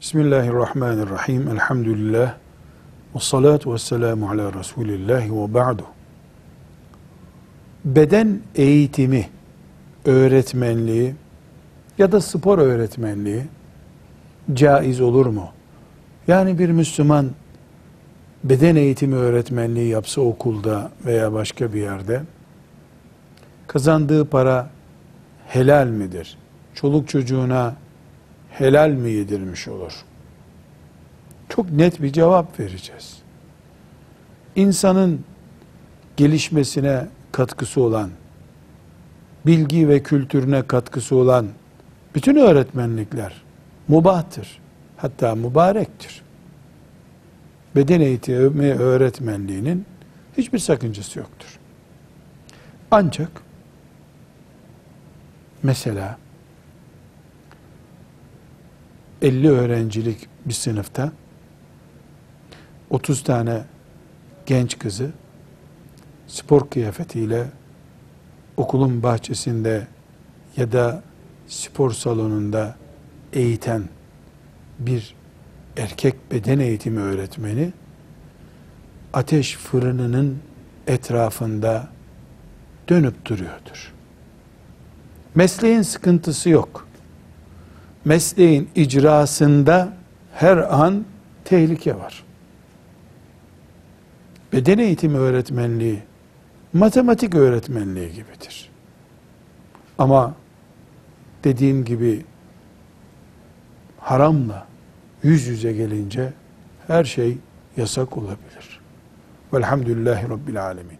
Bismillahirrahmanirrahim. Elhamdülillah. Ve salatu ve selamu ala Resulillah ve ba'du. Beden eğitimi, öğretmenliği ya da spor öğretmenliği caiz olur mu? Yani bir Müslüman beden eğitimi öğretmenliği yapsa okulda veya başka bir yerde kazandığı para helal midir? Çoluk çocuğuna helal mi yedirmiş olur? Çok net bir cevap vereceğiz. İnsanın gelişmesine katkısı olan, bilgi ve kültürüne katkısı olan bütün öğretmenlikler mubahtır. Hatta mübarektir. Beden eğitimi öğretmenliğinin hiçbir sakıncası yoktur. Ancak mesela 50 öğrencilik bir sınıfta 30 tane genç kızı spor kıyafetiyle okulun bahçesinde ya da spor salonunda eğiten bir erkek beden eğitimi öğretmeni ateş fırınının etrafında dönüp duruyordur. Mesleğin sıkıntısı yok. Mesleğin icrasında her an tehlike var. Beden eğitimi öğretmenliği matematik öğretmenliği gibidir. Ama dediğim gibi haramla yüz yüze gelince her şey yasak olabilir. Velhamdülillahi Rabbil Alemin.